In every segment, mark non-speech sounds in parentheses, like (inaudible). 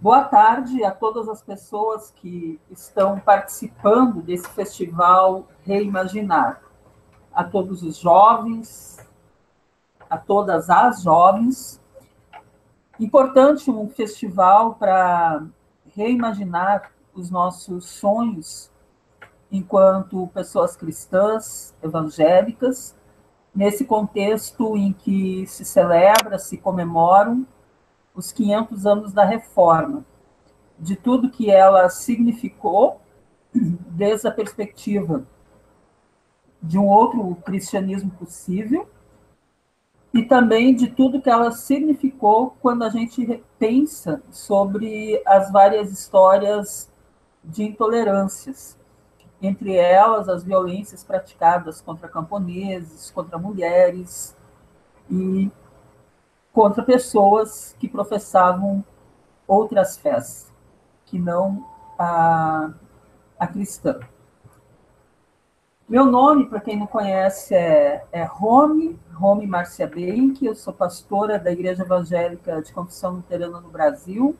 Boa tarde a todas as pessoas que estão participando desse festival Reimaginar. A todos os jovens, a todas as jovens. Importante um festival para reimaginar os nossos sonhos enquanto pessoas cristãs, evangélicas, nesse contexto em que se celebra, se comemoram os 500 anos da reforma, de tudo que ela significou desde a perspectiva de um outro cristianismo possível e também de tudo que ela significou quando a gente pensa sobre as várias histórias de intolerâncias, entre elas as violências praticadas contra camponeses, contra mulheres e contra pessoas que professavam outras fés, que não a, a cristã. Meu nome, para quem não conhece, é, é Rome, Rome Marcia Benck, eu sou pastora da Igreja Evangélica de Confissão Luterana no Brasil.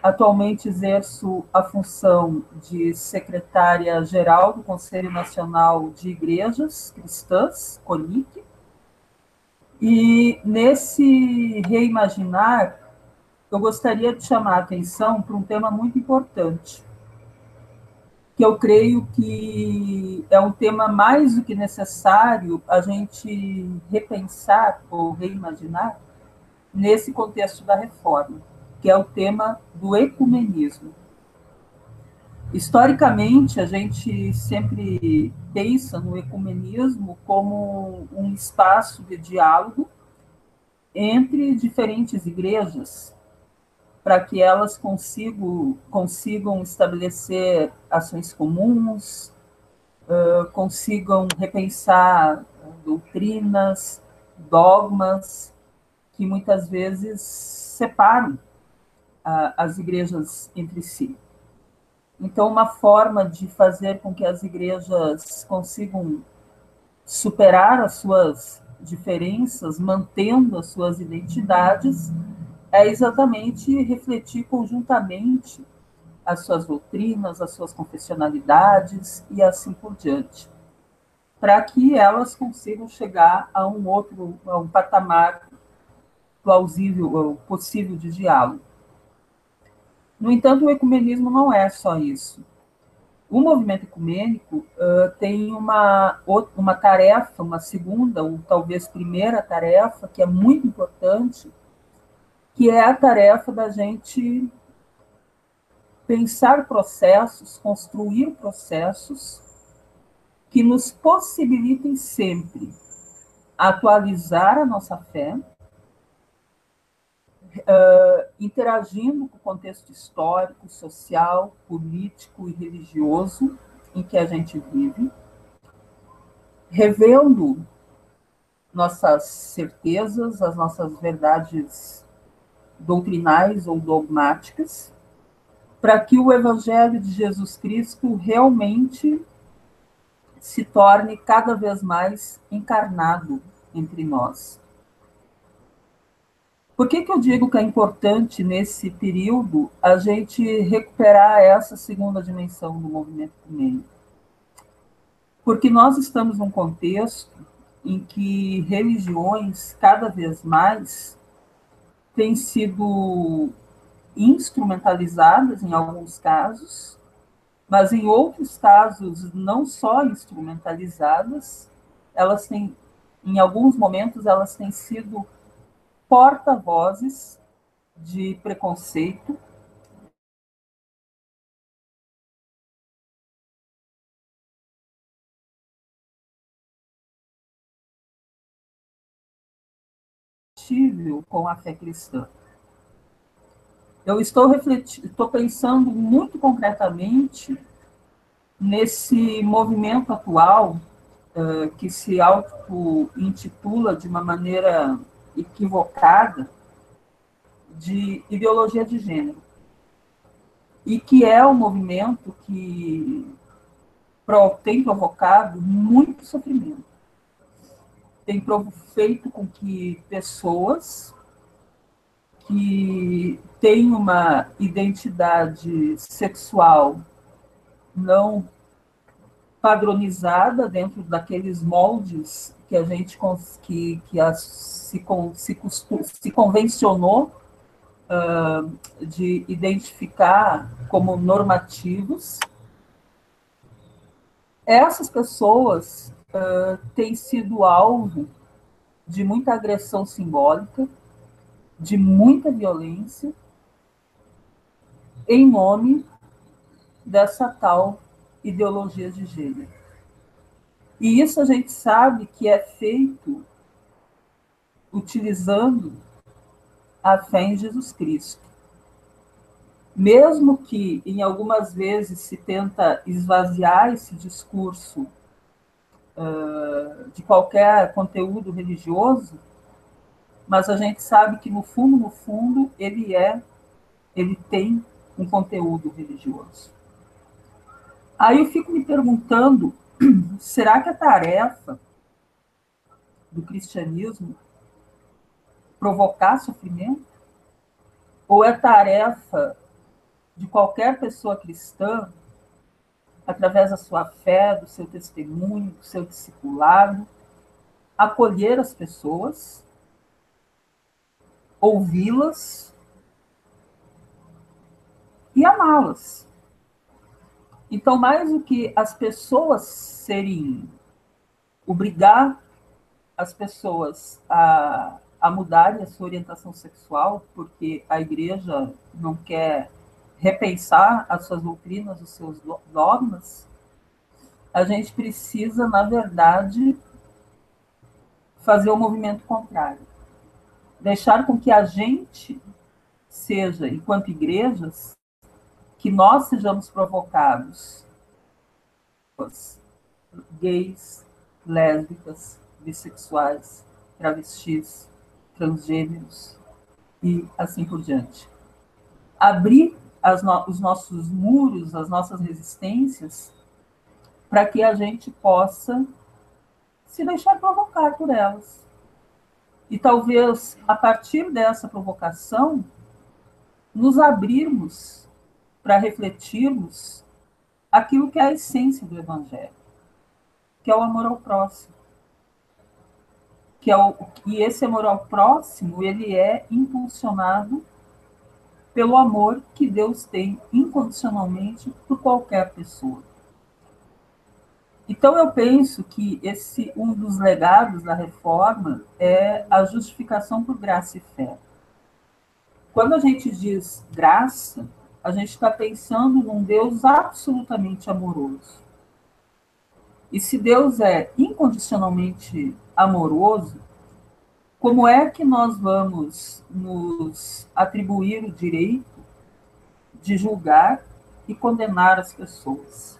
Atualmente exerço a função de secretária-geral do Conselho Nacional de Igrejas Cristãs, CONIC, e nesse reimaginar, eu gostaria de chamar a atenção para um tema muito importante, que eu creio que é um tema mais do que necessário a gente repensar ou reimaginar nesse contexto da reforma, que é o tema do ecumenismo. Historicamente, a gente sempre pensa no ecumenismo como um espaço de diálogo entre diferentes igrejas, para que elas consigam, estabelecer ações comuns, consigam repensar doutrinas, dogmas, que muitas vezes separam as igrejas entre si. Então, uma forma de fazer com que as igrejas consigam superar as suas diferenças, mantendo as suas identidades, é exatamente refletir conjuntamente as suas doutrinas, as suas confessionalidades e assim por diante, para que elas consigam chegar a um outro, a um patamar plausível possível de diálogo. No entanto, o ecumenismo não é só isso. O movimento ecumênico uh, tem uma, uma tarefa, uma segunda, ou talvez primeira tarefa, que é muito importante, que é a tarefa da gente pensar processos, construir processos que nos possibilitem sempre atualizar a nossa fé, uh, interagindo com o contexto histórico, social, político e religioso em que a gente vive, revendo nossas certezas, as nossas verdades doutrinais ou dogmáticas, para que o Evangelho de Jesus Cristo realmente se torne cada vez mais encarnado entre nós. Por que, que eu digo que é importante, nesse período, a gente recuperar essa segunda dimensão do movimento ecumênico? Porque nós estamos num contexto em que religiões, cada vez mais, têm sido instrumentalizadas, em alguns casos, mas em outros casos, não só instrumentalizadas, elas têm, em alguns momentos, elas têm sido porta-vozes de preconceito, com a fé cristã. Eu estou refletindo, estou pensando muito concretamente nesse movimento atual uh, que se auto-intitula de uma maneira equivocada de ideologia de gênero. E que é um movimento que tem provocado muito sofrimento. Tem feito com que pessoas que tem uma identidade sexual não padronizada dentro daqueles moldes que a gente que, que a, se, se, se convencionou uh, de identificar como normativos. Essas pessoas uh, têm sido alvo de muita agressão simbólica, de muita violência, em nome dessa tal ideologia de gênero. E isso a gente sabe que é feito utilizando a fé em Jesus Cristo. Mesmo que em algumas vezes se tenta esvaziar esse discurso uh, de qualquer conteúdo religioso, mas a gente sabe que no fundo, no fundo, ele é, ele tem um conteúdo religioso. Aí eu fico me perguntando, será que a tarefa do cristianismo provocar sofrimento? Ou é tarefa de qualquer pessoa cristã, através da sua fé, do seu testemunho, do seu discipulado, acolher as pessoas ouvi-las e amá-las. Então, mais do que as pessoas serem obrigar as pessoas a, a mudarem a sua orientação sexual, porque a igreja não quer repensar as suas doutrinas, os seus dogmas, a gente precisa, na verdade, fazer o um movimento contrário. Deixar com que a gente seja, enquanto igrejas, que nós sejamos provocados, gays, lésbicas, bissexuais, travestis, transgêneros e assim por diante. Abrir no, os nossos muros, as nossas resistências, para que a gente possa se deixar provocar por elas e talvez, a partir dessa provocação, nos abrirmos para refletirmos aquilo que é a essência do Evangelho, que é o amor ao próximo. Que é o, e esse amor ao próximo, ele é impulsionado pelo amor que Deus tem incondicionalmente por qualquer pessoa. Então, eu penso que esse um dos legados da reforma é a justificação por graça e fé. Quando a gente diz graça, a gente está pensando num Deus absolutamente amoroso. E se Deus é incondicionalmente amoroso, como é que nós vamos nos atribuir o direito de julgar e condenar as pessoas?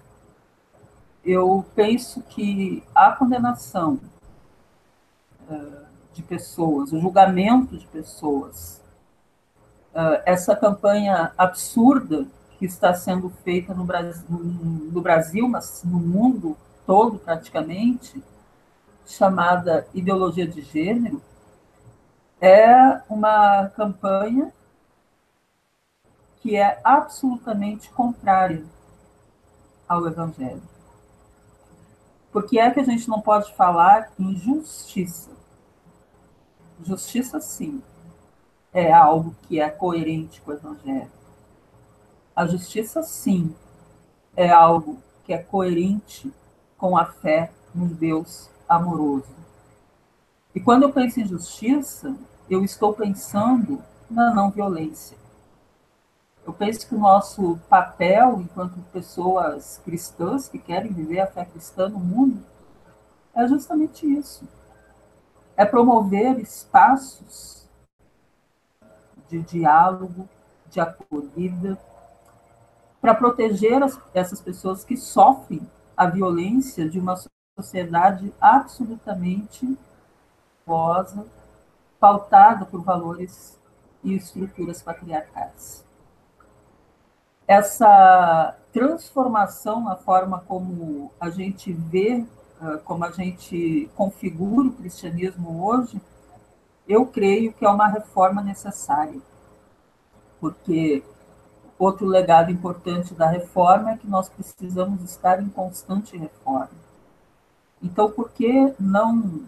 eu penso que a condenação uh, de pessoas, o julgamento de pessoas, uh, essa campanha absurda que está sendo feita no Brasil, no Brasil, mas no mundo todo praticamente, chamada ideologia de gênero, é uma campanha que é absolutamente contrária ao Evangelho. Por que é que a gente não pode falar em justiça? Justiça, sim, é algo que é coerente com o Evangelho. A justiça, sim, é algo que é coerente com a fé num Deus amoroso. E quando eu penso em justiça, eu estou pensando na não violência. Eu penso que o nosso papel, enquanto pessoas cristãs que querem viver a fé cristã no mundo, é justamente isso. É promover espaços de diálogo, de acolhida, para proteger as, essas pessoas que sofrem a violência de uma sociedade absolutamente rosa, pautada por valores e estruturas patriarcais. Essa transformação na forma como a gente vê, ah, como a gente configura o cristianismo hoje, eu creio que é uma reforma necessária. porque outro legado importante da reforma é que nós precisamos estar em constante reforma. Então, por que não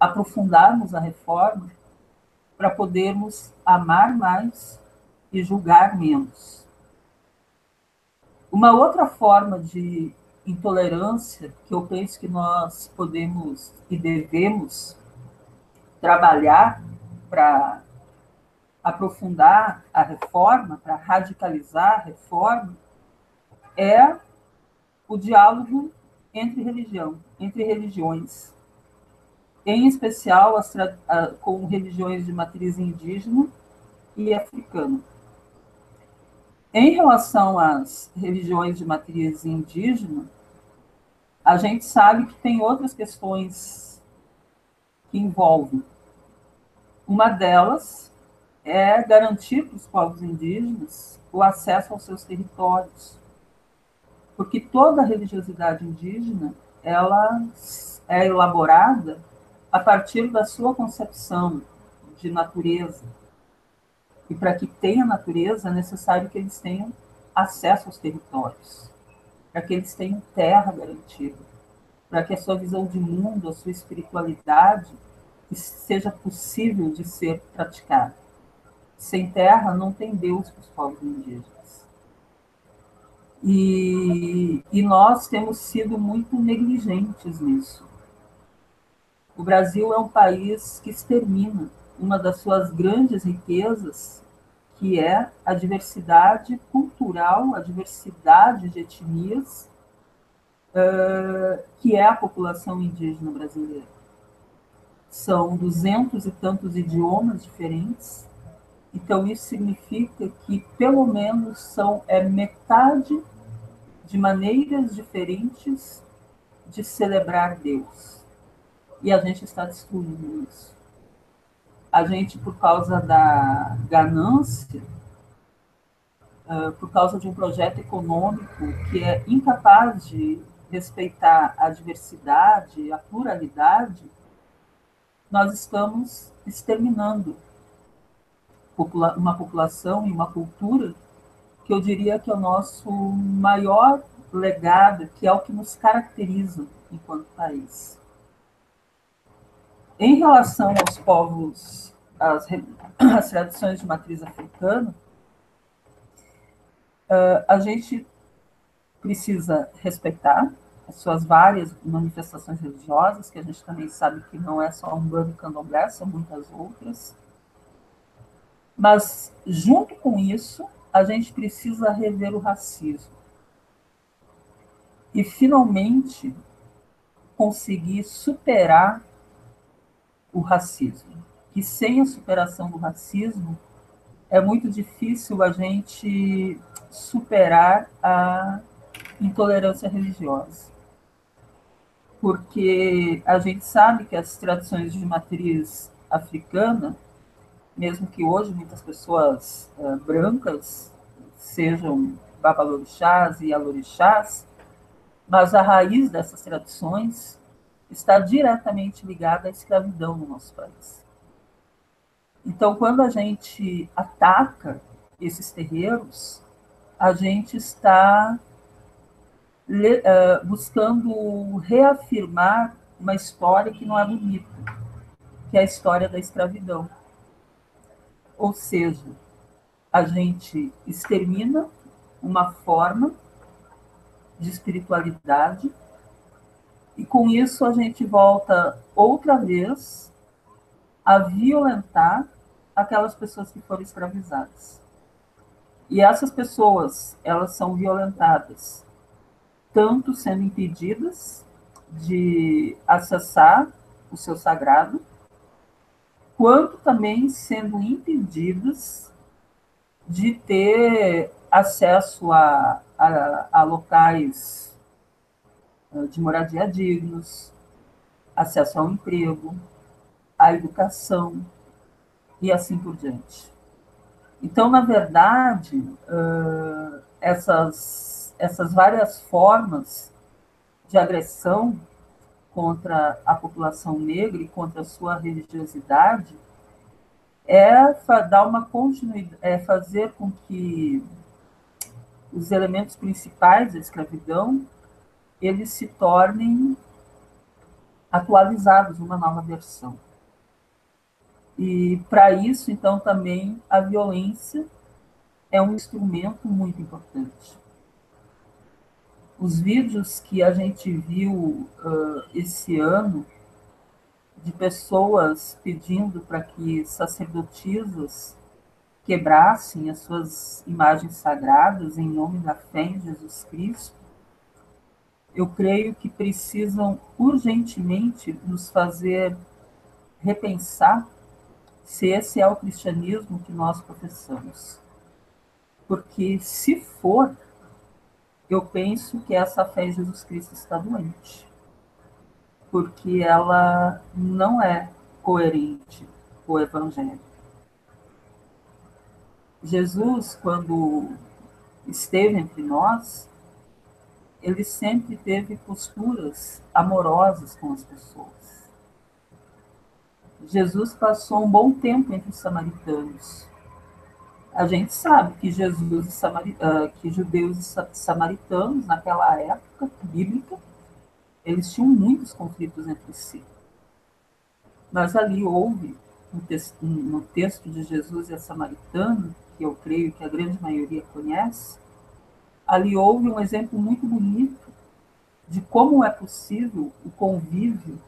aprofundarmos a reforma para podermos amar mais e julgar menos? Uma outra forma de intolerância que eu penso que nós podemos e devemos trabalhar para aprofundar a reforma, para radicalizar a reforma, é o diálogo entre religião, entre religiões, em especial as, com religiões de matriz indígena e africana. Em relação às religiões de matriz indígena, a gente sabe que tem outras questões que envolvem. Uma delas é garantir para os povos indígenas o acesso aos seus territórios, porque toda a religiosidade indígena ela é elaborada a partir da sua concepção de natureza. E para que tenha natureza, é necessário que eles tenham acesso aos territórios, para que eles tenham terra garantida, para que a sua visão de mundo, a sua espiritualidade seja possível de ser praticada. Sem terra não tem Deus para os povos indígenas. E, e nós temos sido muito negligentes nisso. O Brasil é um país que extermina uma das suas grandes riquezas, que é a diversidade cultural, a diversidade de etnias, que é a população indígena brasileira. São duzentos e tantos idiomas diferentes, então, isso significa que, pelo menos, são é metade de maneiras diferentes de celebrar Deus. E a gente está destruindo isso. A gente, por causa da ganância, por causa de um projeto econômico que é incapaz de respeitar a diversidade, a pluralidade, nós estamos exterminando uma população e uma cultura que eu diria que é o nosso maior legado, que é o que nos caracteriza enquanto país. Em relação aos povos, às, (coughs) às tradições de matriz africana, a gente precisa respeitar as suas várias manifestações religiosas, que a gente também sabe que não é só um bando candomblé, são muitas outras. Mas, junto com isso, a gente precisa rever o racismo. E, finalmente, conseguir superar o racismo. Que sem a superação do racismo, é muito difícil a gente superar a intolerância religiosa. Porque a gente sabe que as tradições de matriz africana mesmo que hoje muitas pessoas uh, brancas sejam babalorixás e alorixás, mas a raiz dessas tradições está diretamente ligada à escravidão no nosso país. Então, quando a gente ataca esses terreiros, a gente está uh, buscando reafirmar uma história que não é bonita, que é a história da escravidão. Ou seja, a gente extermina uma forma de espiritualidade e com isso a gente volta outra vez a violentar aquelas pessoas que foram escravizadas. E essas pessoas, elas são violentadas tanto sendo impedidas de acessar o seu sagrado, quanto também sendo impedidas de ter acesso a, a, a locais ah, de moradia dignos, acesso ao emprego, à educação e assim por diante. Então, na verdade, uh, essas, essas várias formas de agressão contra a população negra e contra a sua religiosidade, é dar uma continuidade, é fazer com que os elementos principais da escravidão eles se tornem atualizados numa nova versão. E para isso, então, também a violência é um instrumento muito importante. Os vídeos que a gente viu uh, esse ano de pessoas pedindo para que sacerdotisas quebrassem as suas imagens sagradas em nome da fé em Jesus Cristo, eu creio que precisam urgentemente nos fazer repensar se esse é o cristianismo que nós professamos. Porque se for, eu penso que essa fé em Jesus Cristo está doente. Porque ela não é coerente com o evangelho. Jesus, quando esteve entre nós, ele sempre teve posturas amorosas com as pessoas. Jesus passou um bom tempo entre os samaritanos. A gente sabe que Jesus e Samari, uh, que judeus e samaritanos naquela época bíblica, eles tinham muitos conflitos entre si. Mas ali houve no texto, no texto de Jesus e a samaritana, que eu creio que a grande maioria conhece, ali houve um exemplo muito bonito de como é possível o convívio,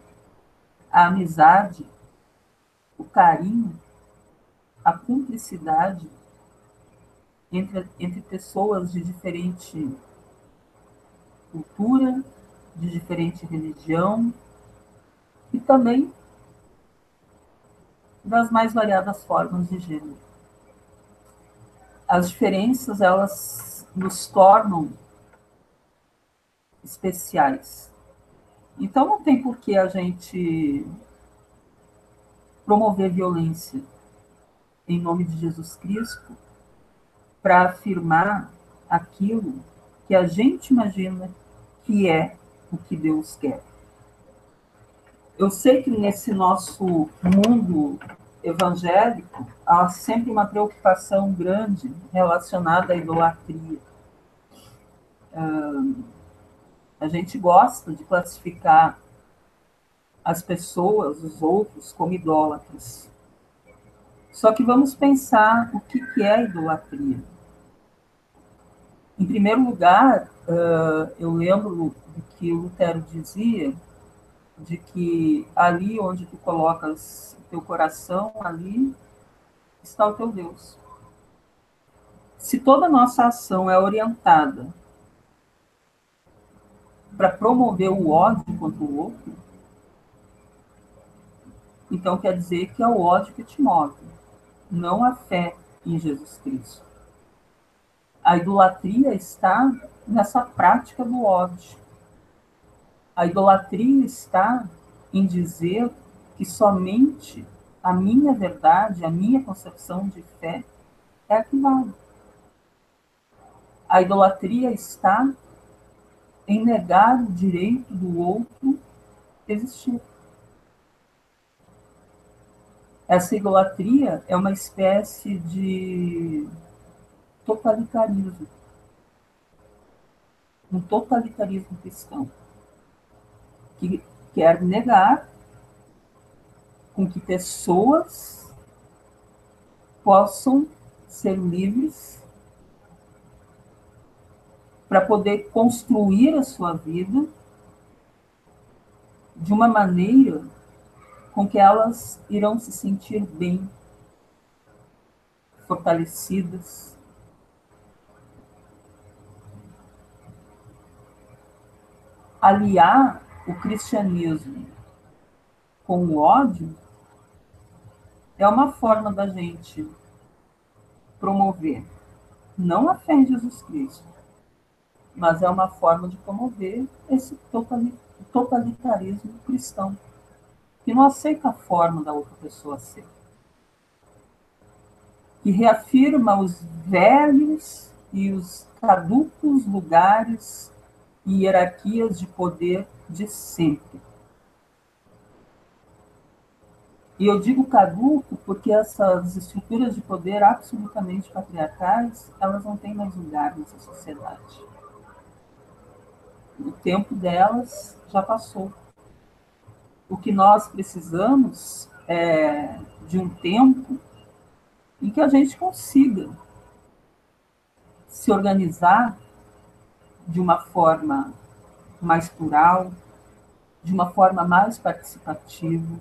a amizade, o carinho, a cumplicidade entre, entre pessoas de diferente cultura, de diferente religião e também das mais variadas formas de gênero. As diferenças, elas nos tornam especiais. Então não tem por que a gente promover violência em nome de Jesus Cristo para afirmar aquilo que a gente imagina que é o que Deus quer. Eu sei que nesse nosso mundo evangélico há sempre uma preocupação grande relacionada à idolatria a gente gosta de classificar as pessoas, os outros, como idólatras. Só que vamos pensar o que é idolatria. Em primeiro lugar, eu lembro do que Lutero dizia, de que ali onde tu colocas o teu coração, ali está o teu Deus. Se toda nossa ação é orientada para promover o ódio contra o outro, então quer dizer que é o ódio que te move, não a fé em Jesus Cristo. A idolatria está nessa prática do ódio. A idolatria está em dizer que somente a minha verdade, a minha concepção de fé é a que vale. A idolatria está em negar o direito do outro existir. Essa idolatria é uma espécie de totalitarismo. Um totalitarismo cristão. Que quer negar com que pessoas possam ser livres para poder construir a sua vida de uma maneira com que elas irão se sentir bem, fortalecidas. Aliar o cristianismo com o ódio é uma forma da gente promover não a fé em Jesus Cristo, mas é uma forma de promover esse totalitarismo cristão, que não aceita a forma da outra pessoa ser. Que reafirma os velhos e os caducos lugares e hierarquias de poder de sempre. E eu digo caduco porque essas estruturas de poder absolutamente patriarcais, elas não têm mais lugar nessa sociedade. O tempo delas já passou. O que nós precisamos é de um tempo em que a gente consiga se organizar de uma forma mais plural, de uma forma mais participativa,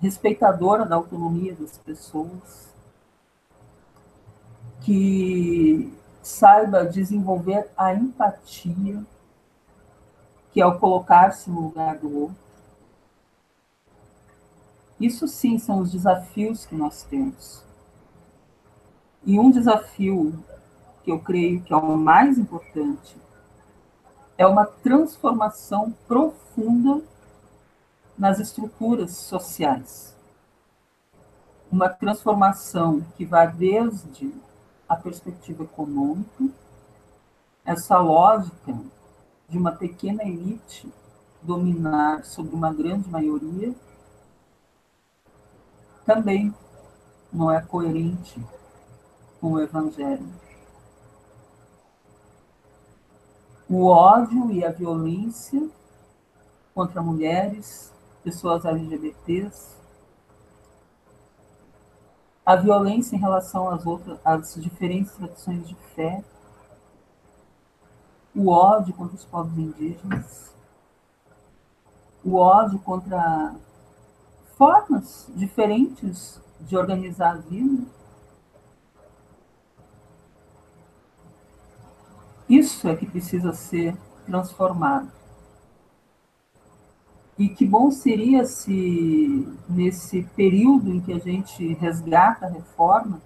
respeitadora da autonomia das pessoas, que saiba desenvolver a empatia, que é o colocar-se no lugar do outro. Isso sim são os desafios que nós temos. E um desafio que eu creio que é o mais importante é uma transformação profunda nas estruturas sociais. Uma transformação que vai desde a perspectiva econômica, essa lógica de uma pequena elite dominar sobre uma grande maioria, também não é coerente com o Evangelho. O ódio e a violência contra mulheres, pessoas LGBTs, a violência em relação às outras, às diferentes tradições de fé, o ódio contra os povos indígenas, o ódio contra formas diferentes de organizar a vida. Isso é que precisa ser transformado. E que bom seria se, nesse período em que a gente resgata a reforma,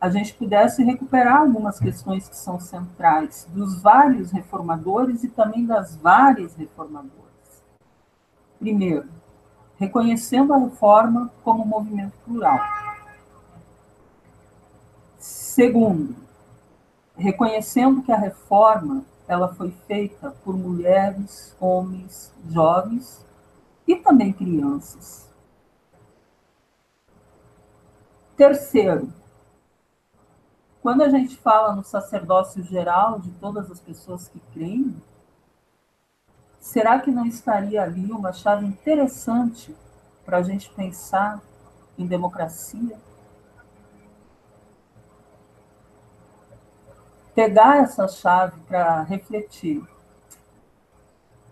a gente pudesse recuperar algumas questões que são centrais dos vários reformadores e também das várias reformadoras. Primeiro, reconhecendo a reforma como um movimento plural. Segundo, reconhecendo que a reforma ela foi feita por mulheres, homens, jovens e também crianças. Terceiro, quando a gente fala no sacerdócio geral de todas as pessoas que creem, será que não estaria ali uma chave interessante para a gente pensar em democracia? Pegar essa chave para refletir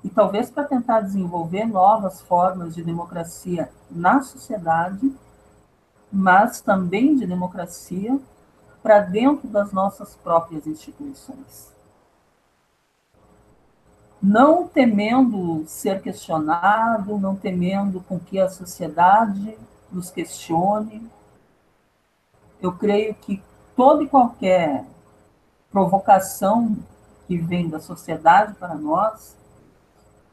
e talvez para tentar desenvolver novas formas de democracia na sociedade, mas também de democracia para dentro das nossas próprias instituições. Não temendo ser questionado, não temendo com que a sociedade nos questione. Eu creio que todo e qualquer provocação que vem da sociedade para nós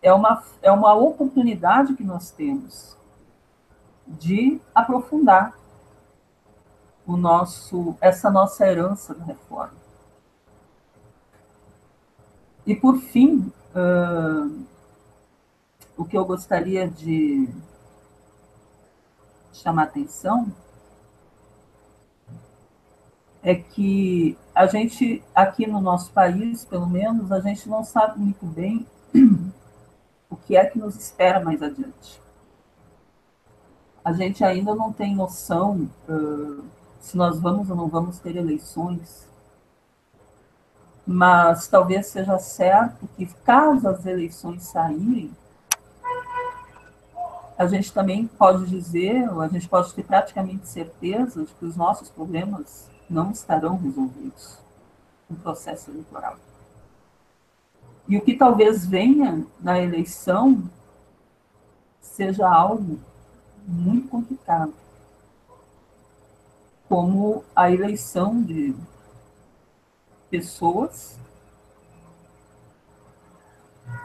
é uma, é uma oportunidade que nós temos de aprofundar o nosso, essa nossa herança da reforma. E, por fim, uh, o que eu gostaria de chamar atenção é que a gente, aqui no nosso país, pelo menos, a gente não sabe muito bem (clears throat) o que é que nos espera mais adiante. A gente ainda não tem noção uh, se nós vamos ou não vamos ter eleições, mas talvez seja certo que, caso as eleições saírem, a gente também pode dizer, ou a gente pode ter praticamente certeza de que os nossos problemas não estarão resolvidos no processo eleitoral. E o que talvez venha na eleição seja algo muito complicado, como a eleição de pessoas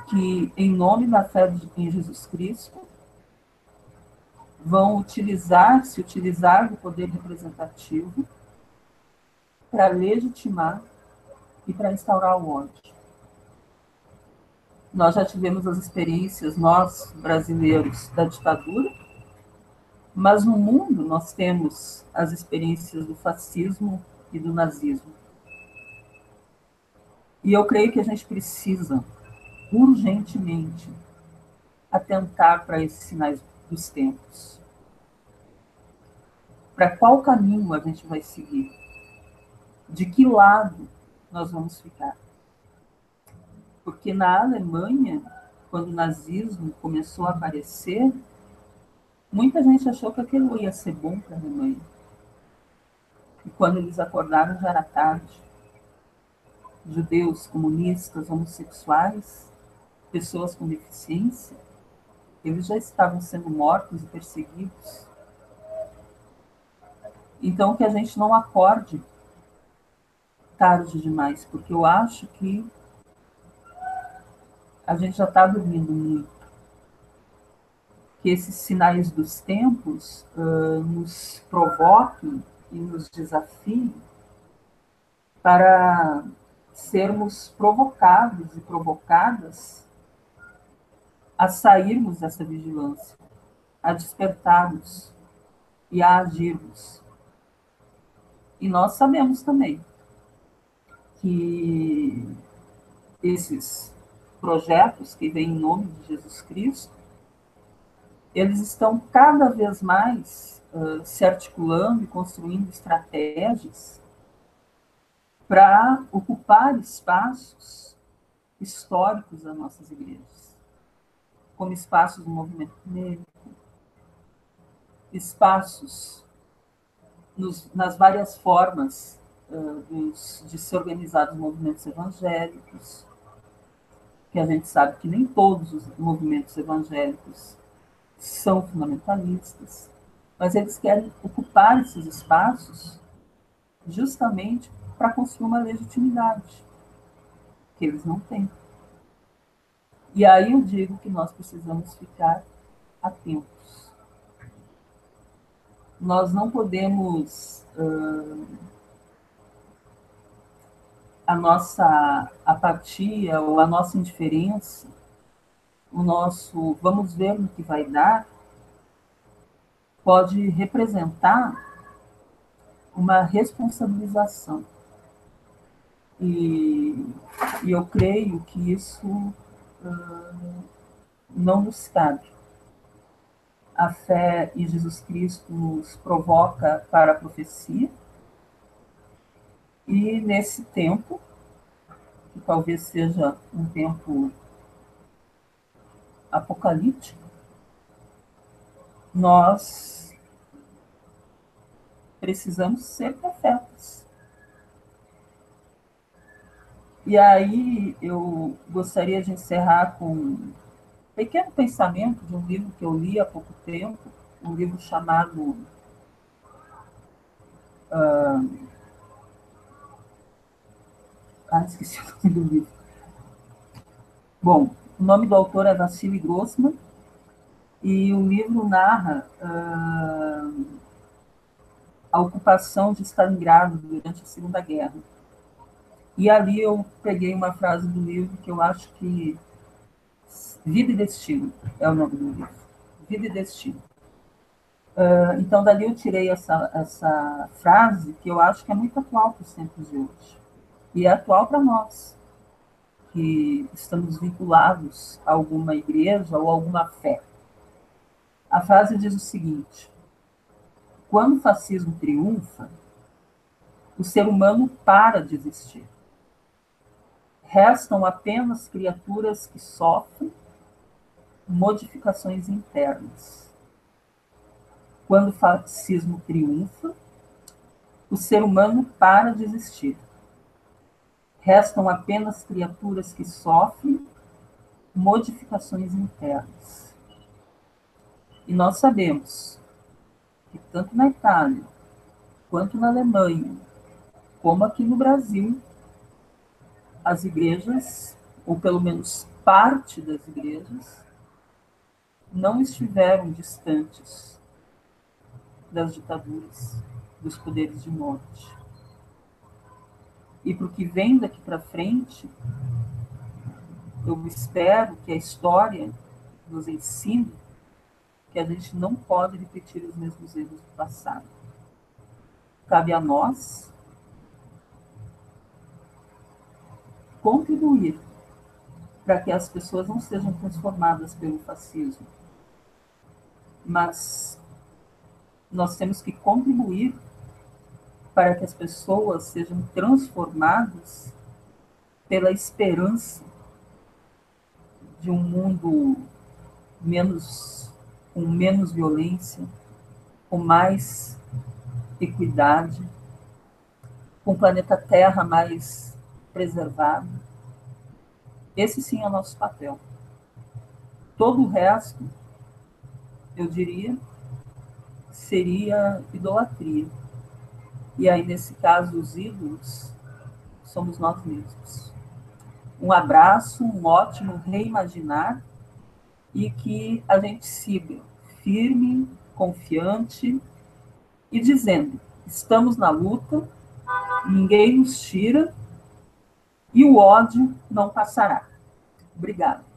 que, em nome da fé em Jesus Cristo, vão utilizar, se utilizar do poder representativo para legitimar e para instaurar o ódio. Nós já tivemos as experiências, nós brasileiros, da ditadura, Mas no mundo nós temos as experiências do fascismo e do nazismo. E eu creio que a gente precisa urgentemente atentar para esses sinais dos tempos. Para qual caminho a gente vai seguir? De que lado nós vamos ficar? Porque na Alemanha, quando o nazismo começou a aparecer, muita gente achou que aquilo ia ser bom para a Alemanha. E quando eles acordaram, já era tarde. Judeus, comunistas, homossexuais, pessoas com deficiência, eles já estavam sendo mortos e perseguidos. Então, que a gente não acorde tarde demais, porque eu acho que a gente já está dormindo muito. Que esses sinais dos tempos uh, nos provoquem e nos desafiem para sermos provocados e provocadas a sairmos dessa vigilância, a despertarmos e a agirmos. E nós sabemos também que esses projetos que vêm em nome de Jesus Cristo, eles estão cada vez mais uh, se articulando e construindo estratégias para ocupar espaços históricos das nossas igrejas, como espaços do movimento negro, espaços nos, nas várias formas dos, de se organizar os movimentos evangélicos, que a gente sabe que nem todos os movimentos evangélicos são fundamentalistas, mas eles querem ocupar esses espaços justamente para construir uma legitimidade que eles não têm. E aí eu digo que nós precisamos ficar atentos. Nós não podemos uh, a nossa apatia ou a nossa indiferença, o nosso vamos ver no que vai dar, pode representar uma responsabilização. E, e eu creio que isso uh, não nos cabe. A fé em Jesus Cristo nos provoca para a profecia, e nesse tempo, que talvez seja um tempo apocalíptico, nós precisamos ser profetas. E aí eu gostaria de encerrar com um pequeno pensamento de um livro que eu li há pouco tempo, um livro chamado uh, ah, esqueci o nome do livro. Bom, o nome do autor é Vassili Grossman e o livro narra uh, a ocupação de Stalingrado durante a Segunda Guerra. E ali eu peguei uma frase do livro que eu acho que Vida e Destino é o nome do livro. Vida e Destino. Uh, então, dali eu tirei essa, essa frase que eu acho que é muito atual para os tempos de hoje e é atual para nós, que estamos vinculados a alguma igreja ou alguma fé. A frase diz o seguinte: quando o fascismo triunfa, o ser humano para de existir. Restam apenas criaturas que sofrem modificações internas. Quando o fascismo triunfa, o ser humano para de existir Restam apenas criaturas que sofrem modificações internas. E nós sabemos que tanto na Itália, quanto na Alemanha, como aqui no Brasil, as igrejas, ou pelo menos parte das igrejas, não estiveram distantes das ditaduras, dos poderes de morte e para o que vem daqui para frente, eu espero que a história nos ensine que a gente não pode repetir os mesmos erros do passado. Cabe a nós contribuir para que as pessoas não sejam transformadas pelo fascismo, mas nós temos que contribuir para que as pessoas sejam transformadas pela esperança de um mundo menos com menos violência, com mais equidade, com o planeta Terra mais preservado. Esse sim é o nosso papel. Todo o resto, eu diria, seria idolatria. E aí, nesse caso, os ídolos somos nós mesmos. Um abraço, um ótimo reimaginar e que a gente siga firme, confiante e dizendo: estamos na luta, ninguém nos tira e o ódio não passará. Obrigada.